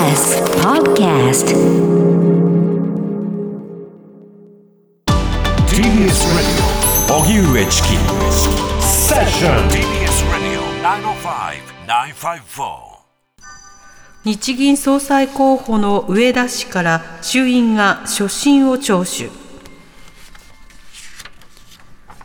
TBS Podcast TBS Radio. 荻上チキセッション TBS Radio 905-954日銀総裁候補の上田氏から衆院が所信を聴取。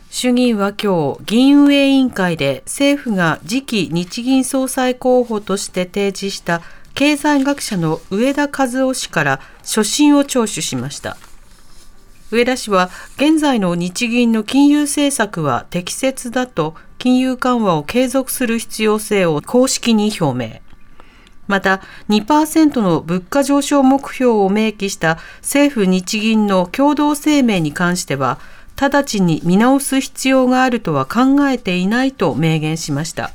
衆議院は今日議員運営委員会で政府が次期日銀総裁候補として提示した経済学者の上田和夫氏から所信を聴取しました。上田氏は現在の日銀の金融政策は適切だと金融緩和を継続する必要性を公式に表明。また2%の物価上昇目標を明記した政府日銀の共同声明に関しては直ちに見直す必要があるとは考えていないと明言しました。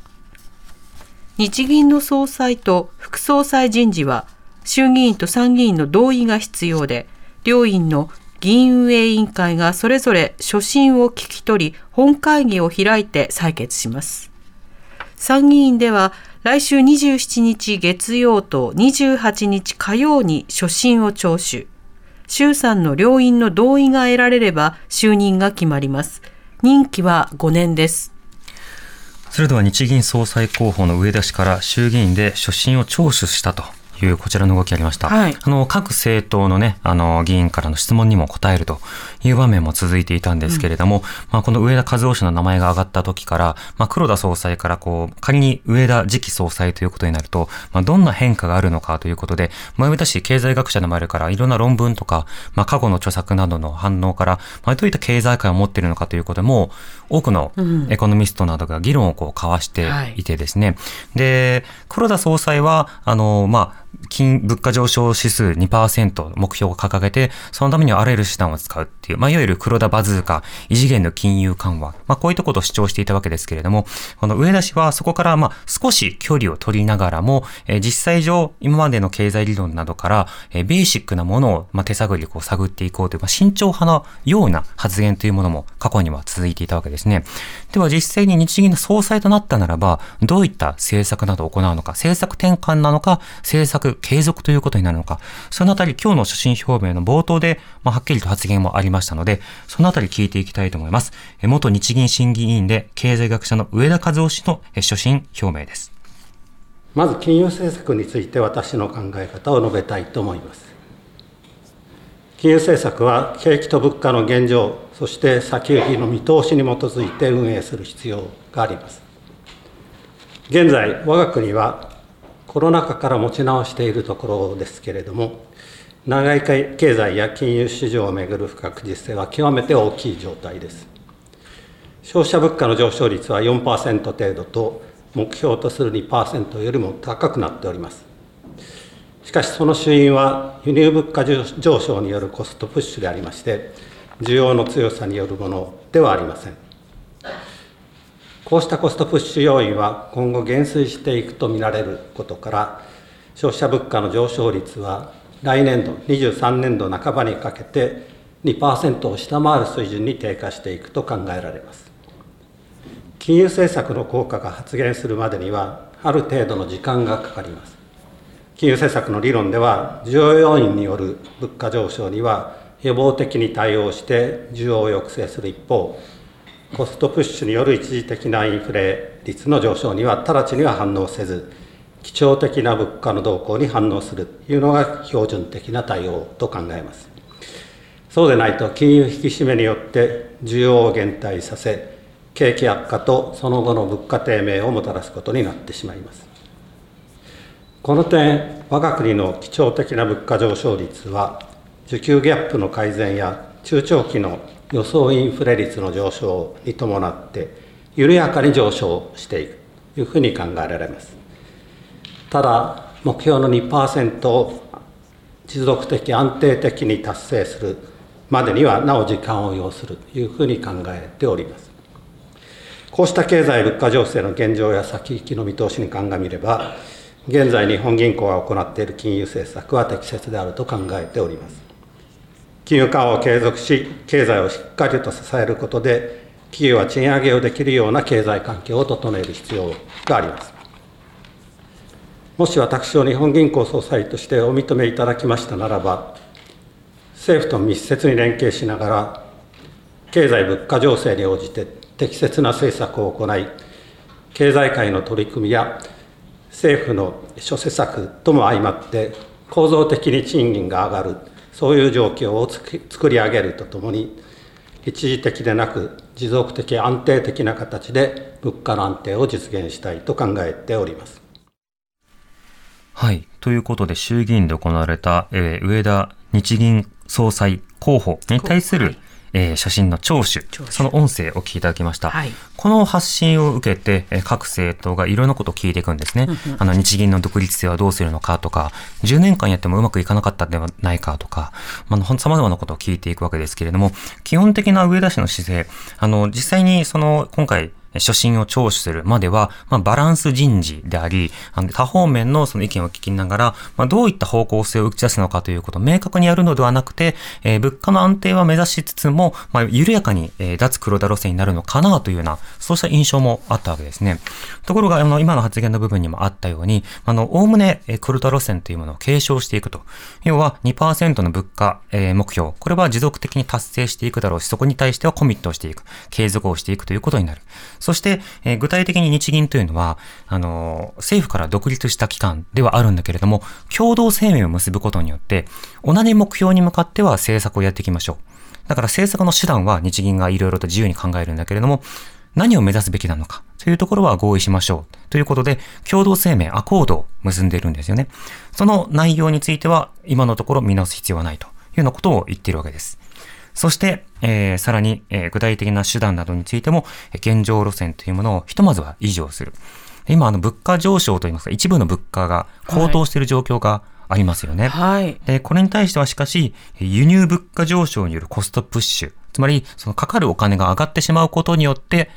日銀の総裁と副総裁人事は衆議院と参議院の同意が必要で両院の議員運営委員会がそれぞれ所信を聞き取り本会議を開いて採決します。参議院では来週27日月曜と28日火曜に所信を聴取。衆参の両院の同意が得られれば就任が決まります。任期は5年です。それでは日銀総裁候補の上田氏から衆議院で所信を聴取したというこちらの動きありました。はい、あの各政党のね、あの議員からの質問にも答えるという場面も続いていたんですけれども、うん、まあこの上田和夫氏の名前が挙がった時から、まあ黒田総裁からこう仮に上田次期総裁ということになると、まあどんな変化があるのかということで、まあ上田氏経済学者でもあるからいろんな論文とか、まあ過去の著作などの反応から、まあどういった経済界を持っているのかということも多くのエコノミストなどが議論をこう交わしていてですね、で黒田総裁はあのまあ金、物価上昇指数2%目標を掲げて、そのためにはあらゆる手段を使うっていう、まあ、いわゆる黒田バズーカ、異次元の金融緩和、まあ、こういうところを主張していたわけですけれども、この上田氏はそこからまあ少し距離を取りながらも、えー、実際上、今までの経済理論などから、えー、ベーシックなものを、まあ、手探りこう探っていこうという、まあ、慎重派のような発言というものも過去には続いていたわけですね。では実際に日銀の総裁となったならば、どういった政策などを行うのか、政策転換なのか、政策継続ということになるのか、そのあたり今日の所信表明の冒頭で、まあ、はっきりと発言もありましたので、そのあたり聞いていきたいと思います。元日銀審議委員で経済学者の上田和夫氏の所信表明です。まず金融政策について私の考え方を述べたいと思います。金融政策は景気と物価の現状、そして先行きの見通しに基づいて運営する必要があります。現在、我が国はコロナ禍から持ち直しているところですけれども、長い経済や金融市場をめぐる不確実性は極めて大きい状態です。消費者物価の上昇率は4%程度と、目標とする2%よりも高くなっております。しかし、その主因は輸入物価上昇によるコストプッシュでありまして、需要の強さによるものではありません。こうしたコストプッシュ要因は今後減衰していくと見られることから、消費者物価の上昇率は来年度、23年度半ばにかけて2%を下回る水準に低下していくと考えられます。金融政策の効果が発現するまでには、ある程度の時間がかかります。金融政策の理論では、需要要因による物価上昇には予防的に対応して需要を抑制する一方、コストプッシュによる一時的なインフレ率の上昇には直ちには反応せず、基調的な物価の動向に反応するというのが標準的な対応と考えます。そうでないと金融引き締めによって需要を減退させ、景気悪化とその後の物価低迷をもたらすことになってしまいます。この点、我が国の基調的な物価上昇率は、需給ギャップの改善や中長期の予想インフレ率の上昇に伴って緩やかに上昇していくというふうに考えられます。ただ目標の2%を持続的安定的に達成するまでにはなお時間を要するというふうに考えております。こうした経済物価情勢の現状や先行きの見通しに鑑みれば現在日本銀行が行っている金融政策は適切であると考えております。金融緩和を継続し、経済をしっかりと支えることで、企業は賃上げをできるような経済環境を整える必要があります。もし私を日本銀行総裁としてお認めいただきましたならば、政府と密接に連携しながら、経済物価情勢に応じて適切な政策を行い、経済界の取り組みや政府の諸施策とも相まって、構造的に賃金が上がる、そういう状況を作り上げるとともに、一時的でなく持続的安定的な形で物価の安定を実現したいと考えております。はい。ということで、衆議院で行われた、えー、上田日銀総裁候補に対する、はいえー、写真の聴取、その音声を聞いていただきました。はい、この発信を受けて、えー、各政党がいろんなことを聞いていくんですね。あの、日銀の独立性はどうするのかとか、10年間やってもうまくいかなかったんではないかとか、まあ、様々なことを聞いていくわけですけれども、基本的な上田氏の姿勢、あの、実際にその、今回、初心を聴取するまでは、まあ、バランス人事であり、あの多方面のその意見を聞きながら、まあ、どういった方向性を打ち出すのかということを明確にやるのではなくて、えー、物価の安定は目指しつつも、まあ、緩やかに、えー、脱黒田路線になるのかなというような、そうした印象もあったわけですね。ところが、あの、今の発言の部分にもあったように、あの、おおむね、え、黒田路線というものを継承していくと。要は2%の物価、えー、目標。これは持続的に達成していくだろうし、そこに対してはコミットをしていく。継続をしていくということになる。そして、えー、具体的に日銀というのは、あの、政府から独立した機関ではあるんだけれども、共同声明を結ぶことによって、同じ目標に向かっては政策をやっていきましょう。だから政策の手段は日銀がいろいろと自由に考えるんだけれども、何を目指すべきなのかというところは合意しましょう。ということで、共同声明、アコードを結んでいるんですよね。その内容については、今のところ見直す必要はないというようなことを言っているわけです。そして、えー、さらに、えー、具体的な手段などについても、現状路線というものをひとまずは維持をする。今、あの、物価上昇といいますか、一部の物価が高騰している状況がありますよね。はい。で、これに対してはしかし、輸入物価上昇によるコストプッシュ、つまり、そのかかるお金が上がってしまうことによって、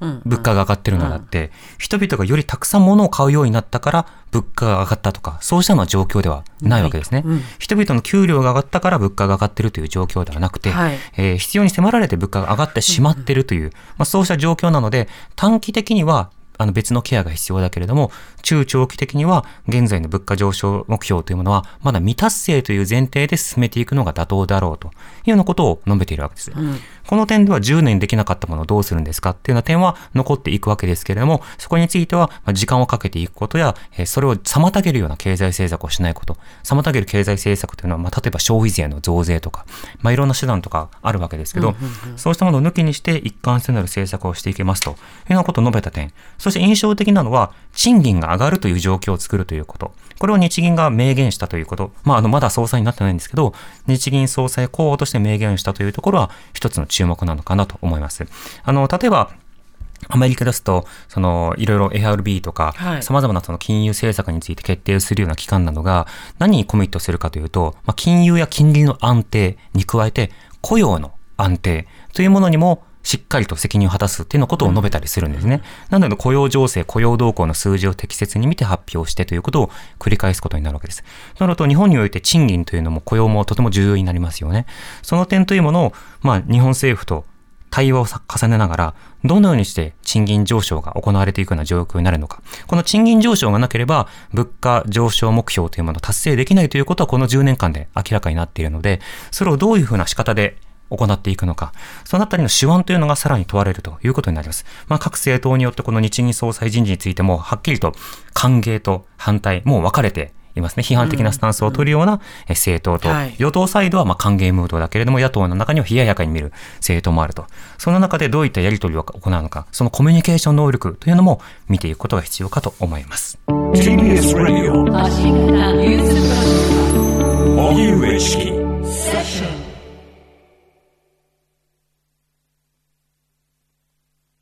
物価が上がってるのだって、人々がよりたくさん物を買うようになったから物価が上がったとか、そうしたのは状況ではないわけですね。はい。うん、人々の給料が上がったから物価が上がってるという状況ではなくて、はい、えー、必要に迫られて物価が上がってしまってるという、まあ、そうした状況なので、短期的にはあの別のケアが必要だけれども、中長期的には現在の物価上昇目標というものはまだ未達成という前提で進めていくのが妥当だろうというようなことを述べているわけです。うん、この点では10年できなかったものをどうするんですかっていうような点は残っていくわけですけれども、そこについては時間をかけていくことや、それを妨げるような経済政策をしないこと、妨げる経済政策というのは、まあ、例えば消費税の増税とか、まあ、いろんな手段とかあるわけですけど、そうしたものを抜きにして一貫性のある政策をしていけますというようなことを述べた点、そして印象的なのは、賃金が上がるという状況を作るということ。これを日銀が明言したということ。まあ、あの、まだ総裁になってないんですけど、日銀総裁候補として明言したというところは、一つの注目なのかなと思います。あの、例えば、アメリカですと、その、いろいろ FRB とか、様々なその金融政策について決定するような機関などが、何にコミットするかというと、まあ、金融や金利の安定に加えて、雇用の安定というものにもしっかりと責任を果たすっていうのことを述べたりするんですね。なので雇用情勢、雇用動向の数字を適切に見て発表してということを繰り返すことになるわけです。なると日本において賃金というのも雇用もとても重要になりますよね。その点というものを、まあ日本政府と対話を重ねながら、どのようにして賃金上昇が行われていくような状況になるのか。この賃金上昇がなければ、物価上昇目標というものを達成できないということはこの10年間で明らかになっているので、それをどういうふうな仕方で行っていくのか、そのあたりの手腕というのがさらに問われるということになります。まあ、各政党によってこの日銀総裁人事についても、はっきりと歓迎と反対、もう分かれていますね。批判的なスタンスを取るような政党と、与党サイドはまあ歓迎ムードだけれども、野党の中には冷ややかに見る政党もあると。その中でどういったやり取りを行うのか、そのコミュニケーション能力というのも見ていくことが必要かと思います。